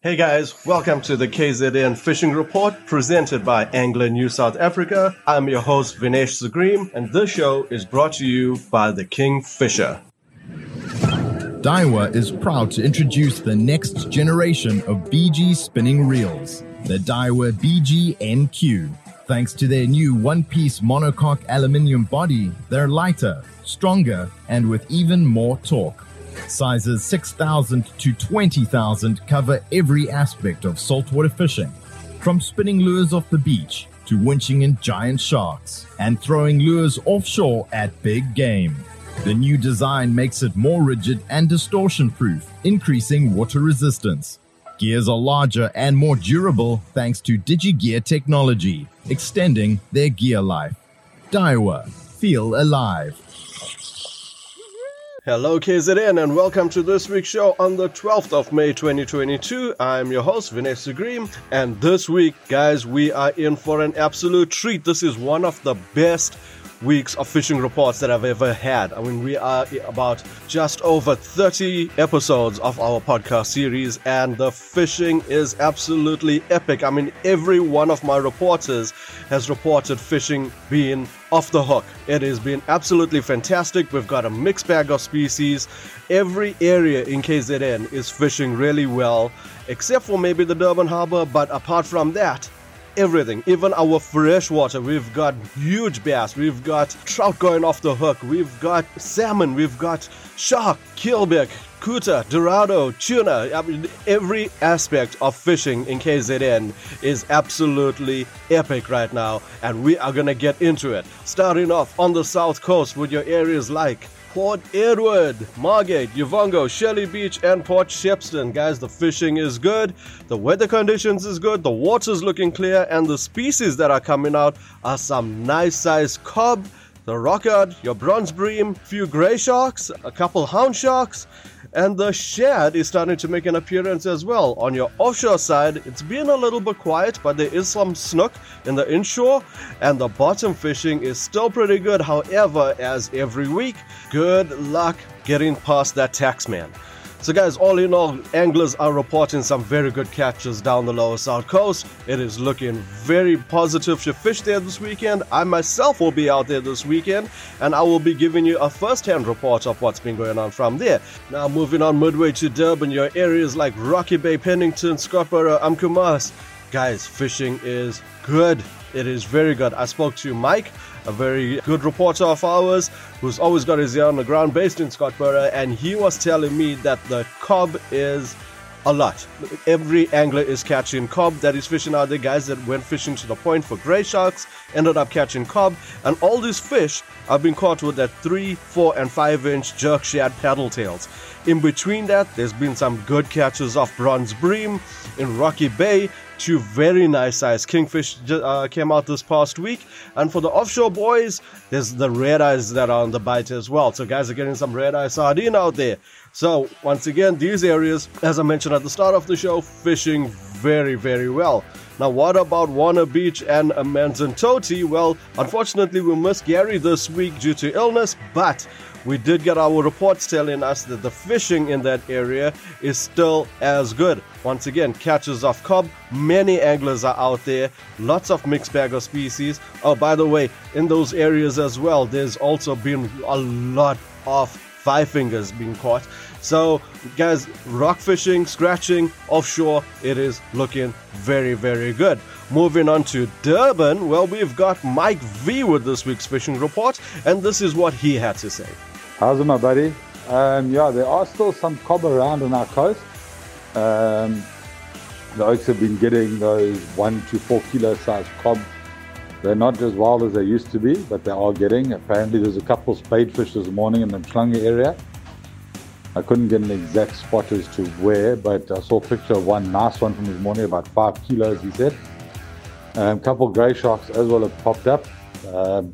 Hey guys, welcome to the KZN Fishing Report presented by Angler News South Africa. I'm your host Vinesh Zagreem, and this show is brought to you by the Kingfisher. Daiwa is proud to introduce the next generation of BG spinning reels, the Daiwa BG MQ. Thanks to their new one piece monocoque aluminium body, they're lighter, stronger, and with even more torque. Sizes 6,000 to 20,000 cover every aspect of saltwater fishing, from spinning lures off the beach to winching in giant sharks and throwing lures offshore at big game. The new design makes it more rigid and distortion proof, increasing water resistance. Gears are larger and more durable thanks to DigiGear technology, extending their gear life. Daiwa, feel alive. Hello, KZN, and welcome to this week's show on the 12th of May 2022. I'm your host, Vanessa Green, and this week, guys, we are in for an absolute treat. This is one of the best weeks of fishing reports that I've ever had. I mean, we are about just over 30 episodes of our podcast series, and the fishing is absolutely epic. I mean, every one of my reporters has reported fishing being off the hook. It has been absolutely fantastic. We've got a mixed bag of species. Every area in KZN is fishing really well, except for maybe the Durban Harbor, but apart from that, everything, even our fresh water. We've got huge bass, we've got trout going off the hook, we've got salmon, we've got shark, keelback, kuta, dorado, tuna. I mean, every aspect of fishing in KZN is absolutely epic right now, and we are gonna get into it. Starting off on the south coast with your areas like Port Edward, Margate, Uvongo, Shelley Beach, and Port Shepstone. Guys, the fishing is good, the weather conditions is good, the water's looking clear, and the species that are coming out are some nice sized cob, the rockard, your bronze bream, few grey sharks, a couple hound sharks, and the shad is starting to make an appearance as well. On your offshore side, it's been a little bit quiet, but there is some snook in the inshore, and the bottom fishing is still pretty good. However, as every week, good luck getting past that tax man. So, guys, all in all, anglers are reporting some very good catches down the lower south coast. It is looking very positive to fish there this weekend. I myself will be out there this weekend, and I will be giving you a first hand report of what's been going on from there. Now, moving on midway to Durban, your areas like Rocky Bay, Pennington, Scottburgh, Umkomaas. Guys, fishing is good. It is very good. I spoke to Mike a very good reporter of ours who's always got his ear on the ground based in Scottburgh, and he was telling me that the cob is a lot. Every angler is catching cob that is fishing out there. Guys that went fishing to the point for grey sharks ended up catching cob, and all these fish have been caught with that 3, 4, and 5 inch jerk shad paddle tails. In between that, there's been some good catches of bronze bream in Rocky Bay. Two very nice sized kingfish uh, came out this past week. And for the offshore boys, there's the red eyes that are on the bite as well. So, guys are getting some red eye sardine out there. So, once again, these areas, as I mentioned at the start of the show, fishing very, very well. Now, what about Warner Beach and Amanzimtoti? Well, unfortunately, we missed Gary this week due to illness, but we did get our reports telling us that the fishing in that area is still as good. Once again, catches of cob, many anglers are out there, lots of mixed bag of species. Oh, by the way, in those areas as well, there's also been a lot of five fingers being caught. So, guys, rock fishing, scratching offshore, it is looking very, very good. Moving on to Durban, well, we've got Mike V with this week's fishing report, and this is what he had to say. How's it, my buddy? Um, yeah, there are still some cob around on our coast. Um, the oaks have been getting those one to four kilo size cob. They're not as wild as they used to be, but they are getting. Apparently, there's a couple of spadefish this morning in the Mhlanga area. I couldn't get an exact spot as to where, but I saw a picture of one nice one from this morning, about five kilos, he said. A um, couple grey sharks as well have popped up. Um,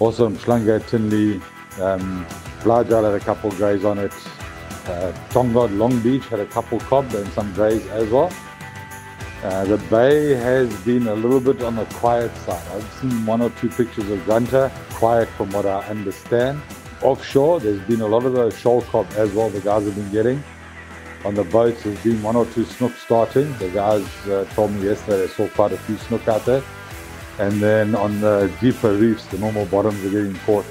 also in Mhlanga, Tinley, um, Blythedale had a couple greys on it. Uh, Tongaat Long Beach had a couple cob and some greys as well. Uh, the bay has been a little bit on the quiet side. I've seen one or two pictures of Grunter, quiet from what I understand. Offshore, there's been a lot of the shoal cob as well the guys have been getting. on the boats, there's been one or two snook starting. The guys uh, told me yesterday they saw quite a few snook out there. And then on the deeper reefs, the normal bottoms are getting caught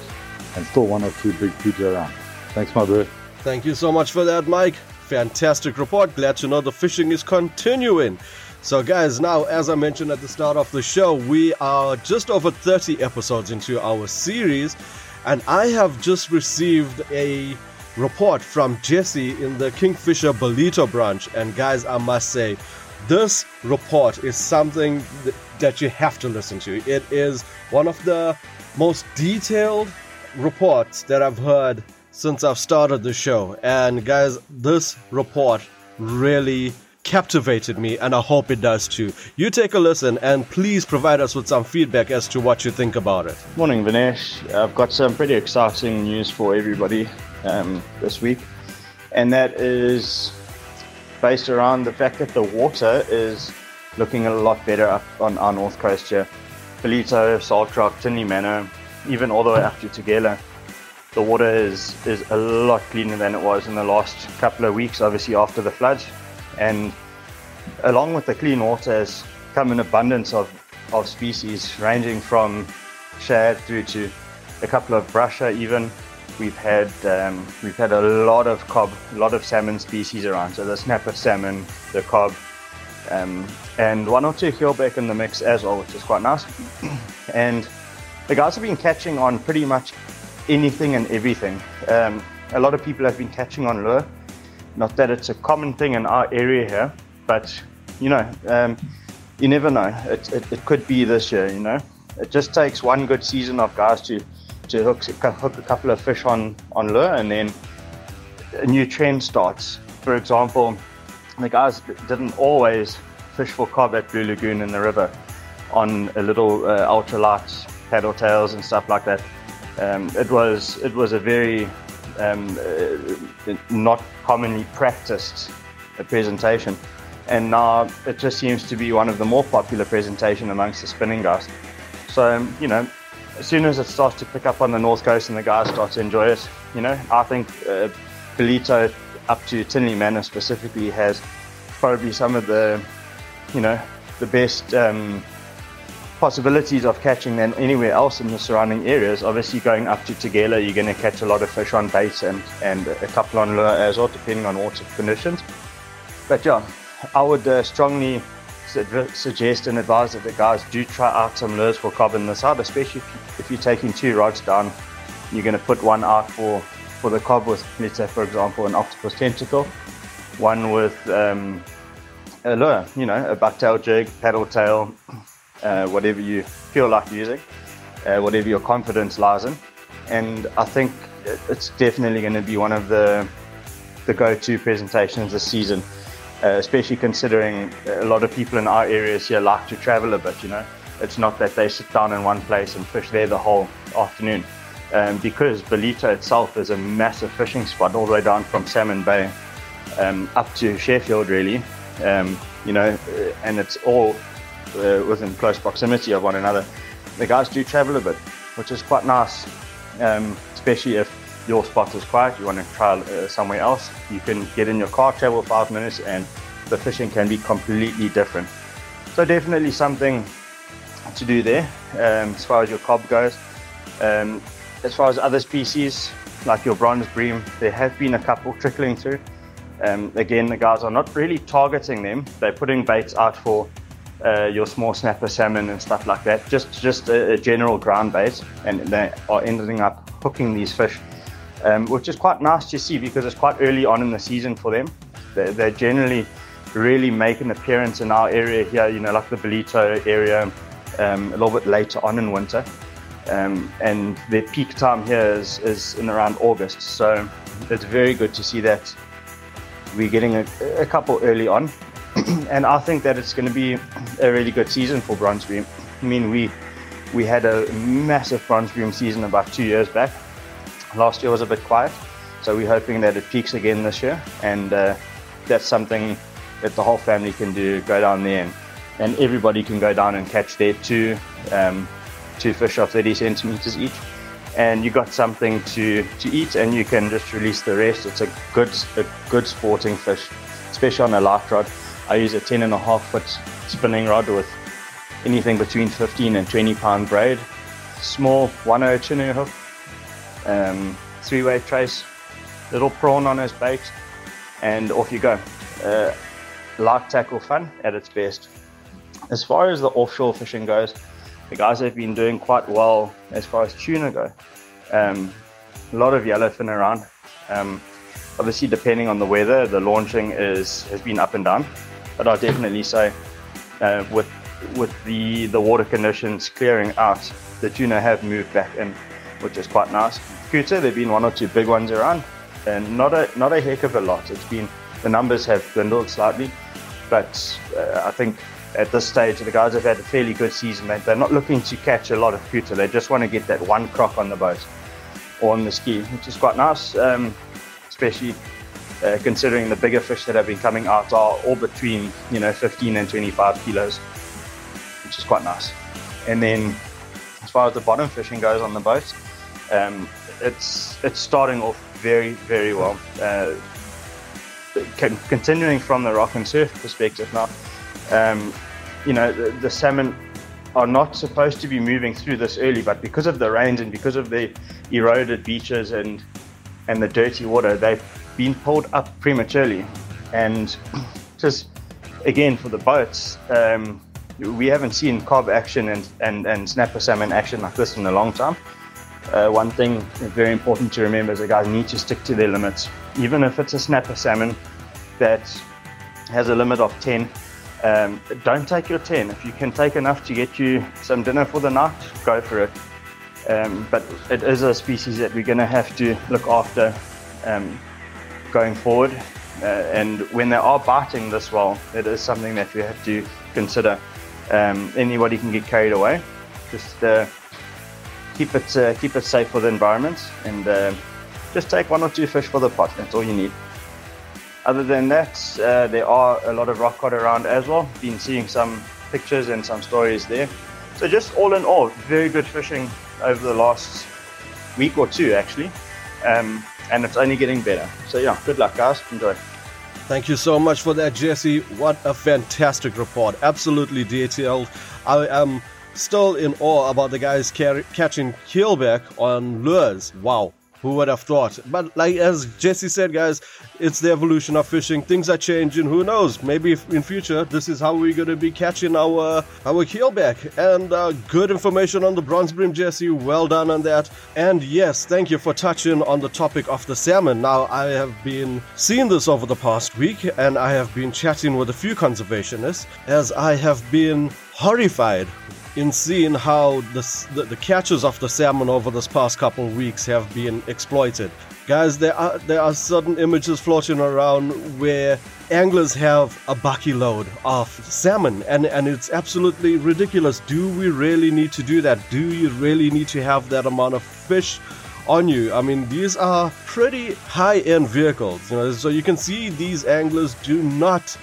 and still one or two big fish around. Thanks, my bro. Thank you so much for that, Mike. Fantastic report. Glad to know the fishing is continuing. So, guys, now, as I mentioned at the start of the show, we are just over 30 episodes into our series, and I have just received a report from Jesse in the Kingfisher Ballito branch. And, guys, I must say, this report is something that you have to listen to. It is one of the most detailed reports that I've heard since I've started the show. And, guys, this report really captivated me, and I hope it does too. You take a listen and please provide us with some feedback as to what you think about it. Morning, Vinesh. I've got some pretty exciting news for everybody um, this week, and that is based around the fact that the water is looking a lot better up on our north coast here. Ballito, Salt Rock, Tinley Manor, even all the way up to Tugela. The water is, is a lot cleaner than it was in the last couple of weeks, obviously after the floods and along with the clean water has come an abundance of, of species ranging from shad through to a couple of brusher even. We've had um, we've had a lot of cob a lot of salmon species around. So the snapper salmon the cob um, and one or two keelback in the mix as well which is quite nice. And the guys have been catching on pretty much anything and everything. Um, a lot of people have been catching on lure not that it's a common thing in our area here, but you know, um, you never know. It, it, it, could be this year, you know. It just takes one good season of guys to to hook, hook a couple of fish on on lure, and then a new trend starts. For example, the guys didn't always fish for cob at Blue Lagoon in the river on a little uh, ultralight paddle tails and stuff like that. Um, it was it was a very um, uh, not commonly practiced presentation. And now it just seems to be one of the more popular presentation amongst the spinning guys. So, um, you know, as soon as it starts to pick up on the north coast and the guys start to enjoy it, you know, I think uh, Ballito up to Tinley Manor specifically has probably some of the, you know, the best um, possibilities of catching than anywhere else in the surrounding areas. Obviously, going up to Tugela, you're going to catch a lot of fish on bait and, and a couple on lure as well, depending on water conditions. But yeah, I would uh, strongly su- suggest and advise that the guys do try out some lures for cob in the side, especially if, you, if you're taking two rods down. You're going to put one out for, for the cob with, let's say, for example, an octopus tentacle, one with um, a lure, you know, a bucktail jig, paddle tail, uh, whatever you feel like using, uh, whatever your confidence lies in. And I think it's definitely going to be one of the the go-to presentations this season, uh, especially considering a lot of people in our areas here like to travel a bit. You know, it's not that they sit down in one place and fish there the whole afternoon. Um, because Ballito itself is a massive fishing spot all the way down from Salmon Bay um, up to Sheffield, really. Um, you know, and it's all uh, within close proximity of one another, the guys do travel a bit, which is quite nice, um, especially if your spot is quiet, you want to try uh, somewhere else. You can get in your car, travel five minutes, and the fishing can be completely different. So, definitely something to do there um, as far as your cob goes. Um, as far as other species, like your bronze bream, there have been a couple trickling through. Um, again, the guys are not really targeting them, they're putting baits out for uh, your small snapper salmon and stuff like that. Just just a, a, general ground bait, and they are ending up hooking these fish, um, which is quite nice to see because it's quite early on in the season for them. They, they generally really make an appearance in our area here, you know, like the Ballito area, um, a little bit later on in winter. Um, and their peak time here is, is in around August. So it's very good to see that we're getting a, a couple early on and I think that it's going to be a really good season for bronze bream. I mean, we we had a massive bronze bream season about two years back. Last year was a bit quiet, so we're hoping that it peaks again this year, and uh, that's something that the whole family can do. Go down there, and, and everybody can go down and catch their two um, two fish of 30 centimeters each, and you got something to to eat, and you can just release the rest. It's a good a good sporting fish especially on a light rod. I use a 10 and a half foot spinning rod with anything between 15 and 20 pound braid. Small 1 chinu hook, um, three way trace, little prawn on his bait, and off you go. Uh, light tackle fun at its best. As far as the offshore fishing goes, the guys have been doing quite well as far as tuna go. Um, a lot of yellowfin around. Um, obviously, depending on the weather, the launching is has been up and down. But I'll definitely say, uh, with with the the water conditions clearing out, the tuna have moved back in, which is quite nice. Kuta, there've been one or two big ones around, and not a not a heck of a lot. It's been the numbers have dwindled slightly, but uh, I think at this stage the guys have had a fairly good season. They're not looking to catch a lot of kuta. They just want to get that one croc on the boat or on the ski, which is quite nice, um, especially uh, considering the bigger fish that have been coming out are all between you know 15 and 25 kilos, which is quite nice. And then as far as the bottom fishing goes on the boat, um, it's it's starting off very very well. Uh, continuing from the rock and surf perspective now, um, you know, the, the, salmon are not supposed to be moving through this early, but because of the rains and because of the eroded beaches and and the dirty water, they've been pulled up prematurely. And just again for the boats, um, we haven't seen cob action and, and, and snapper salmon action like this in a long time. Uh, one thing very important to remember is that guys need to stick to their limits. Even if it's a snapper salmon that has a limit of 10, um, don't take your 10. If you can take enough to get you some dinner for the night, go for it. Um, but it is a species that we're going to have to look after um, going forward. Uh, and when they are biting this well, it is something that we have to consider. Um, anybody can get carried away. Just uh, keep it uh, keep it safe for the environment, and uh, just take one or two fish for the pot. That's all you need. Other than that, uh, there are a lot of rock cod around as well. Been seeing some pictures and some stories there. So just all in all, very good fishing over the last week or two actually, um, and it's only getting better. So yeah, good luck guys, enjoy. Thank you so much for that, Jesse. What a fantastic report! Absolutely detailed. I am still in awe about the guys car- catching keelback on lures. Wow, who would have thought? But like as Jesse said, guys, it's the evolution of fishing. Things are changing. Who knows? Maybe in future this is how we're gonna be catching our our keelback. And uh, good information on the bronze bream, Jesse. Well done on that. And yes, thank you for touching on the topic of the salmon. Now I have been seeing this over the past week, and I have been chatting with a few conservationists as I have been horrified in seeing how the, the, the catches of the salmon over this past couple of weeks have been exploited. Guys, there are there are certain images floating around where anglers have a bucky load of salmon and, and it's absolutely ridiculous. Do we really need to do that? Do you really need to have that amount of fish on you? I mean these are pretty high-end vehicles, you know, so you can see these anglers do not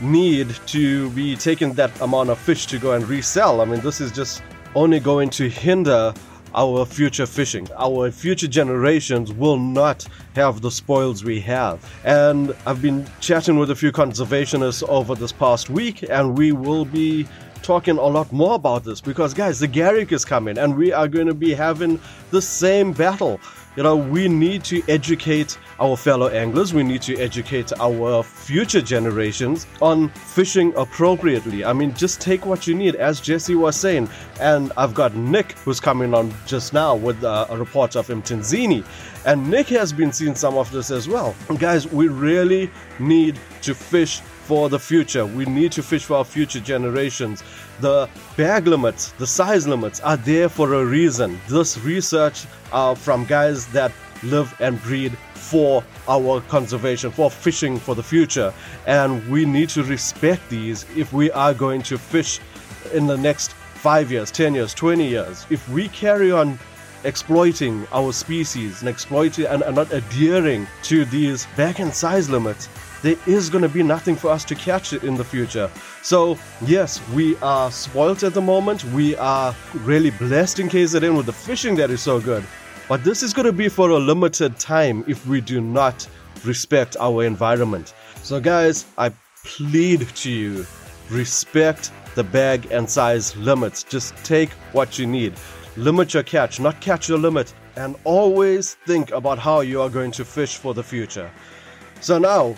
need to be taking that amount of fish to go and resell. I mean, this is just only going to hinder our future fishing. Our future generations will not have the spoils we have. And I've been chatting with a few conservationists over this past week, and we will be talking a lot more about this because, guys, the Garrick is coming, and we are going to be having the same battle you know, we need to educate our fellow anglers, we need to educate our future generations on fishing appropriately. I mean, just take what you need, as Jesse was saying. And I've got Nick who's coming on just now with uh, a report of Mtunzini. And Nick has been seeing some of this as well. Guys, we really need to fish for the future. We need to fish for our future generations. The bag limits, the size limits are there for a reason. This research uh, from guys that live and breed for our conservation, for fishing for the future. And we need to respect these if we are going to fish in the next five years, 10 years, 20 years. If we carry on exploiting our species and exploiting and, and not adhering to these back and size limits, there is going to be nothing for us to catch in the future. So, yes, we are spoiled at the moment. We are really blessed in KZN with the fishing that is so good. But this is going to be for a limited time if we do not respect our environment. So, guys, I plead to you respect the bag and size limits. Just take what you need. Limit your catch, not catch your limit, and always think about how you are going to fish for the future. So, now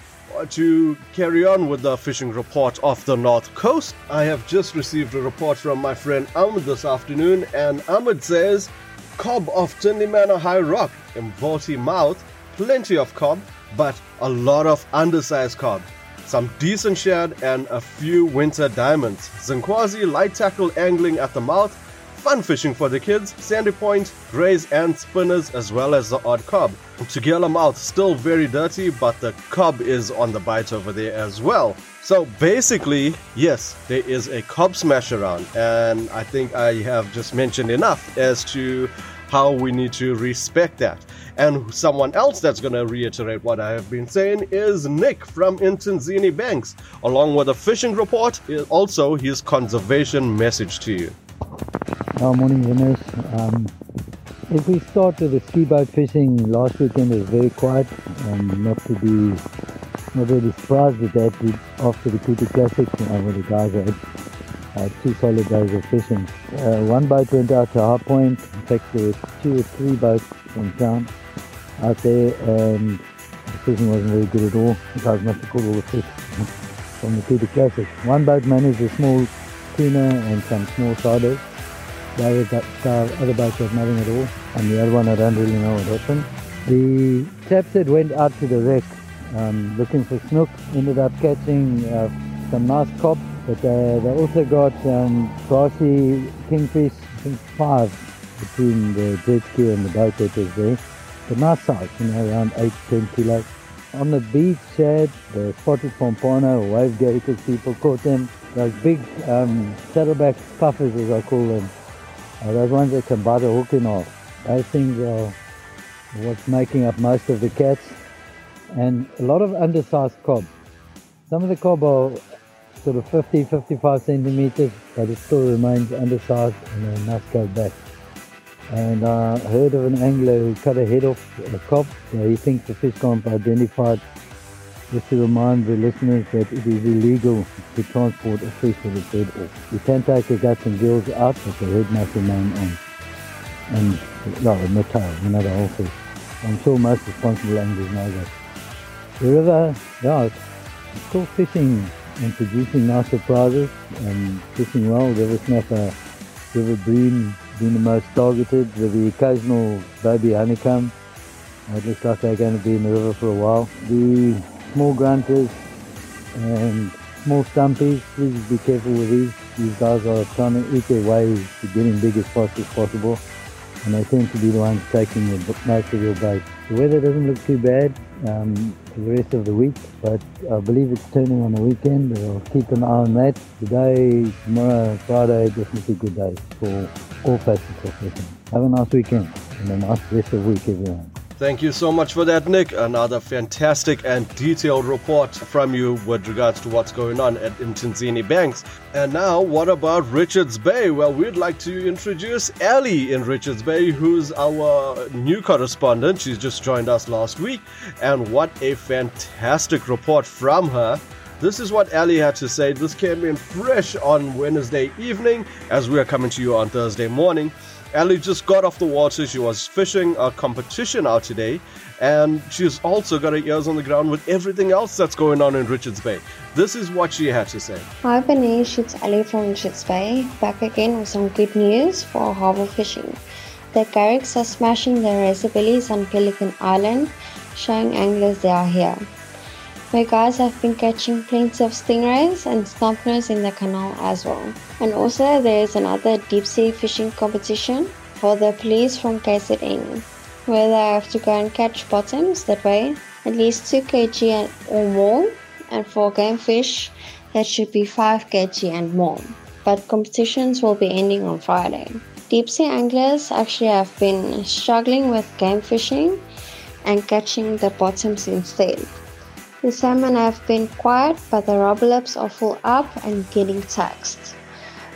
to carry on with the fishing report off the north coast, I have just received a report from my friend Ahmed this afternoon, and Ahmed says cob of Tinley Manor High Rock, in Mvoti Mouth, plenty of cob, but a lot of undersized cob. Some decent shad and a few winter diamonds. Zinkwazi light tackle angling at the mouth, fun fishing for the kids, sandy point, grays and spinners as well as the odd cob. Tugela mouth still very dirty but the cob is on the bite over there as well. So basically, yes, there is a cob smash around and I think I have just mentioned enough as to how we need to respect that. And someone else that's going to reiterate what I have been saying is Nick from Mtunzini Banks, along with a fishing report, also his conservation message to you. Oh, morning, Vince. Um, if we start with the ski boat fishing, last weekend was very quiet, um, not to be not really surprised with that. We, after the Kutu Classic, you know, where the guys had uh, two solid days of fishing. Uh, one boat went out to High Point. In fact, there were two or three boats from town out there, and the fishing wasn't very good at all. The guys must have caught all the fish from the Kutu Classic. One boat managed a small tuna and some small siders. The other, the other boat had nothing at all, and the other one I don't really know what happened. The chaps that went out to the wreck um, looking for snook ended up catching uh, some nice cob, but uh, they also got some grassy kingfish, I think five between the jet ski and the boat that was there. But nice size, you know, around 8 10 kilos. On the beach, shad, the spotted pompano, wave gators, people caught them. Those big um, saddleback puffers, as I call them. Uh, those ones that can bite a hook in off. Those things are what's making up most of the cats. And a lot of undersized cob. Some of the cob are sort of 50, 55 centimeters, but it still remains undersized and a nice go back. And I heard of an angler who cut a head off a cob. So he thinks the fish can't be identified. Just to remind the listeners that it is illegal to transport a fish with its head off. You can take the guts and gills out, but the head must remain on. And, yeah, the tail, you know, the whole fish. I'm sure most responsible anglers know that. The river, yeah, it's still fishing and producing nice surprises and fishing well. River snapper, river bream being the most targeted with the occasional baby honeycomb. It looks like they're going to be in the river for a while. The small grunters and small stumpies, please be careful with these. These guys are trying to eat their way to getting big as fast as possible and they tend to be the ones taking the most of your bait. The weather doesn't look too bad um, for the rest of the week, but I believe it's turning on the weekend. I'll keep an eye on that. Today, tomorrow, Friday, definitely good days for all facets of fishing. Have a nice weekend and a nice rest of the week, everyone. Thank you so much for that, Nick. Another fantastic and detailed report from you with regards to what's going on at Mtunzini Banks. And now, what about Richards Bay? Well, we'd like to introduce Ellie in Richards Bay, who's our new correspondent. She's just joined us last week, and what a fantastic report from her. This is what Ali had to say. This came in fresh on Wednesday evening as we are coming to you on Thursday morning. Ellie just got off the water. She was fishing a competition out today, and she's also got her ears on the ground with everything else that's going on in Richards Bay. This is what she had to say. Hi, Benish. It's Ellie from Richards Bay, back again with some good news for harbour fishing. The Garricks are smashing their razor on Pelican Island, showing anglers they are here. My guys have been catching plenty of stingrays and snappers in the canal as well. And also there is another deep sea fishing competition for the police from KZN where they have to go and catch bottoms that weigh at least 2 kg or more and for game fish that should be 5 kg and more. But competitions will be ending on Friday. Deep sea anglers actually have been struggling with game fishing and catching the bottoms instead. The salmon have been quiet, but the rubber lips are full up and getting taxed.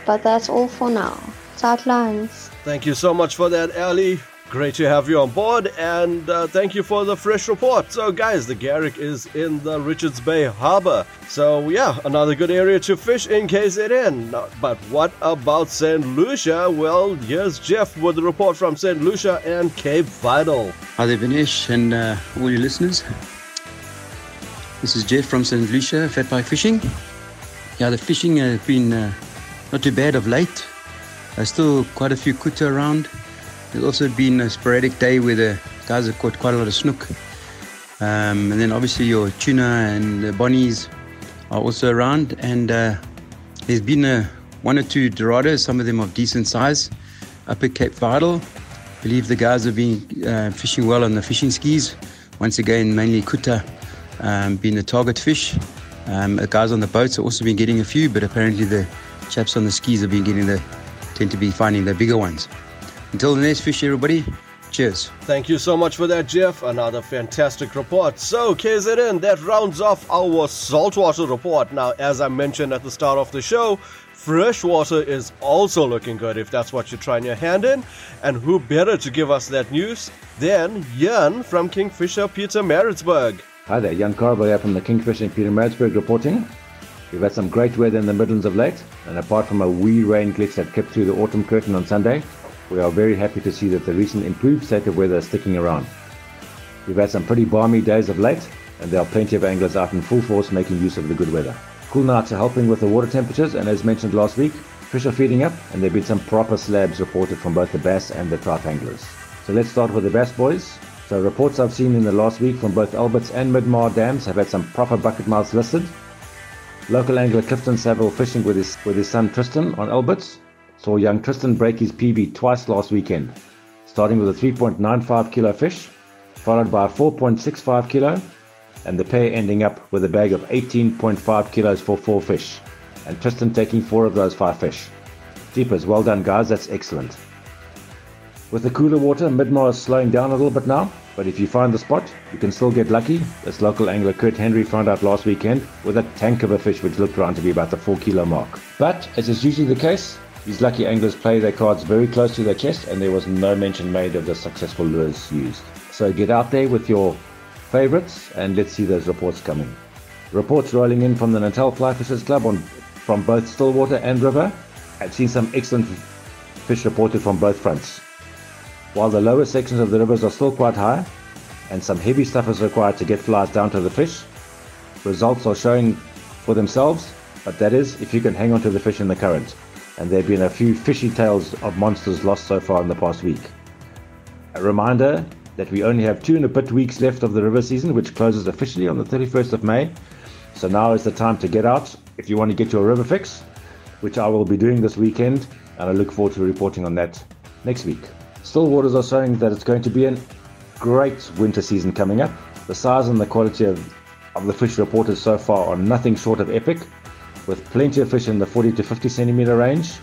But that's all for now. Tight lines. Thank you so much for that, Ali. Great to have you on board, and uh, thank you for the fresh report. So, guys, the Garrick is in the Richards Bay Harbor. So, yeah, another good area to fish in KZN. But what about St. Lucia? Well, here's Jeff with the report from St. Lucia and Cape Vidal. Hi there, Vinesh, and uh, all your listeners. This is Jeff from St. Lucia, Fat Pike Fishing. Yeah, the fishing has been uh, not too bad of late. There's still quite a few kuta around. There's also been a sporadic day where the guys have caught quite a lot of snook. Um, and then obviously your tuna and the bonnies are also around. And uh, there's been a, one or two dorados, some of them of decent size, up at Cape Vidal. I believe the guys have been uh, fishing well on the fishing skis. Once again, mainly kuta um, being the target fish. Um, the guys on the boats have also been getting a few, but apparently the chaps on the skis have been getting the tend to be finding the bigger ones. Until the next fish, everybody, cheers. Thank you so much for that, Jeff. Another fantastic report. So, KZN, that rounds off our saltwater report. Now, as I mentioned at the start of the show, freshwater is also looking good if that's what you're trying your hand in. And who better to give us that news than Jan from Kingfisher Pietermaritzburg. Hi there, Jan Carbo here from the Kingfisher Pietermaritzburg reporting. We've had some great weather in the Midlands of late, and apart from a wee rain glitch that kept through the autumn curtain on Sunday, we are very happy to see that the recent improved state of weather is sticking around. We've had some pretty balmy days of late, and there are plenty of anglers out in full force making use of the good weather. Cool nights are helping with the water temperatures, and as mentioned last week, fish are feeding up, and there have been some proper slabs reported from both the bass and the trout anglers. So let's start with the bass boys. So reports I've seen in the last week from both Alberts and Midmar dams have had some proper bucket mouths listed. Local angler Clifton Saville fishing with his with his son Tristan on Alberts Saw young Tristan break his PB twice last weekend, starting with a 3.95 kilo fish, followed by a 4.65 kilo, and the pair ending up with a bag of 18.5 kilos for four fish, and Tristan taking four of those five fish. Jeepers, well done guys, that's excellent. With the cooler water, Midmar is slowing down a little bit now, but if you find the spot, you can still get lucky, as local angler Kurt Henry found out last weekend with a tank of a fish which looked around to be about the 4 kilo mark. But, as is usually the case, these lucky anglers play their cards very close to their chest, and there was no mention made of the successful lures used. So get out there with your favorites, and let's see those reports coming. Reports rolling in from the Natal Fly Fishers Club on from both Stillwater and River. I've seen some excellent fish reported from both fronts. While the lower sections of the rivers are still quite high, and some heavy stuff is required to get flies down to the fish, results are showing for themselves, but that is if you can hang on to the fish in the current and there have been a few fishy tales of monsters lost so far in the past week. A reminder that we only have two and a bit weeks left of the river season, which closes officially on the 31st of May. So now is the time to get out if you want to get your river fix, which I will be doing this weekend, and I look forward to reporting on that next week. Still waters are saying that it's going to be a great winter season coming up. The size and the quality of, of the fish reported so far are nothing short of epic, with plenty of fish in the 40 to 50 centimeter range,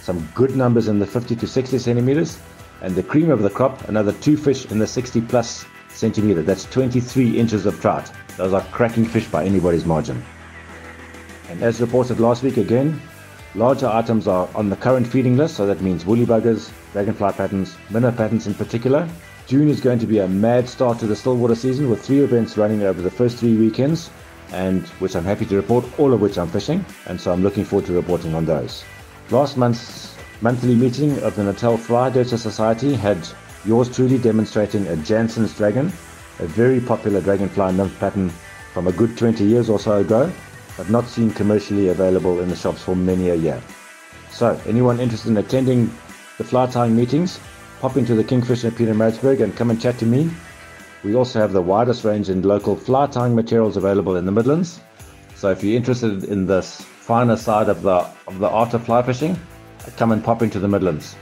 some good numbers in the 50 to 60 centimeters, and the cream of the crop, another two fish in the 60 plus centimeter. That's 23 inches of trout. Those are cracking fish by anybody's margin. And as reported last week again, larger items are on the current feeding list, so that means woolly buggers, dragonfly patterns, minnow patterns in particular. June is going to be a mad start to the Stillwater season with three events running over the first three weekends and which I'm happy to report, all of which I'm fishing, and so I'm looking forward to reporting on those. Last month's monthly meeting of the Natal Fly Dressers Society had yours truly demonstrating a Jansen's dragon, a very popular dragonfly nymph pattern from a good 20 years or so ago, but not seen commercially available in the shops for many a year. So, anyone interested in attending the fly tying meetings, pop into the Kingfisher Pietermaritzburg and come and chat to me we also have the widest range in local fly tying materials available in the Midlands. So if you're interested in this finer side of the of the art of fly fishing, come and pop into the Midlands.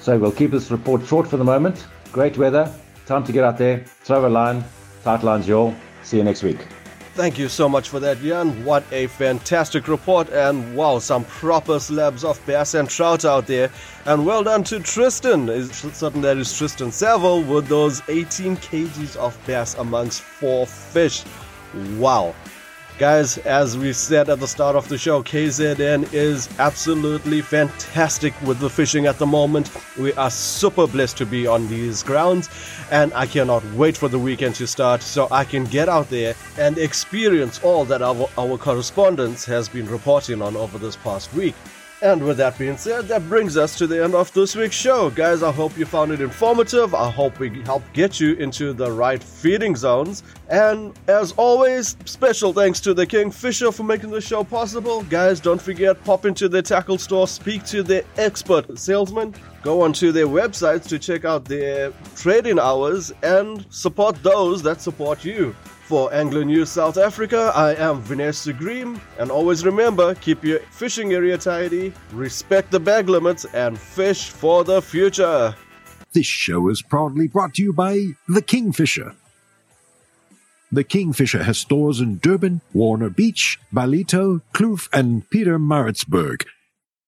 So we'll keep this report short for the moment. Great weather, time to get out there, throw a line, tight lines y'all. See you next week. Thank you so much for that, Jan. What a fantastic report, and wow, some proper slabs of bass and trout out there. And well done to Tristan. It's certain that is Tristan Saville with those 18 kgs of bass amongst four fish. Wow. Guys, as we said at the start of the show, KZN is absolutely fantastic with the fishing at the moment. We are super blessed to be on these grounds, and I cannot wait for the weekend to start so I can get out there and experience all that our, our correspondence has been reporting on over this past week. And with that being said, that brings us to the end of this week's show. Guys, I hope you found it informative. I hope we helped get you into the right feeding zones. And as always, special thanks to the Kingfisher for making the show possible. Guys, don't forget, pop into their tackle store, speak to their expert salesman, go onto their websites to check out their trading hours, and support those that support you. For Angler News South Africa, I am Vanessa Green, and always remember keep your fishing area tidy, respect the bag limits, and fish for the future. This show is proudly brought to you by The Kingfisher. The Kingfisher has stores in Durban, Warner Beach, Ballito, Kloof, and Pietermaritzburg.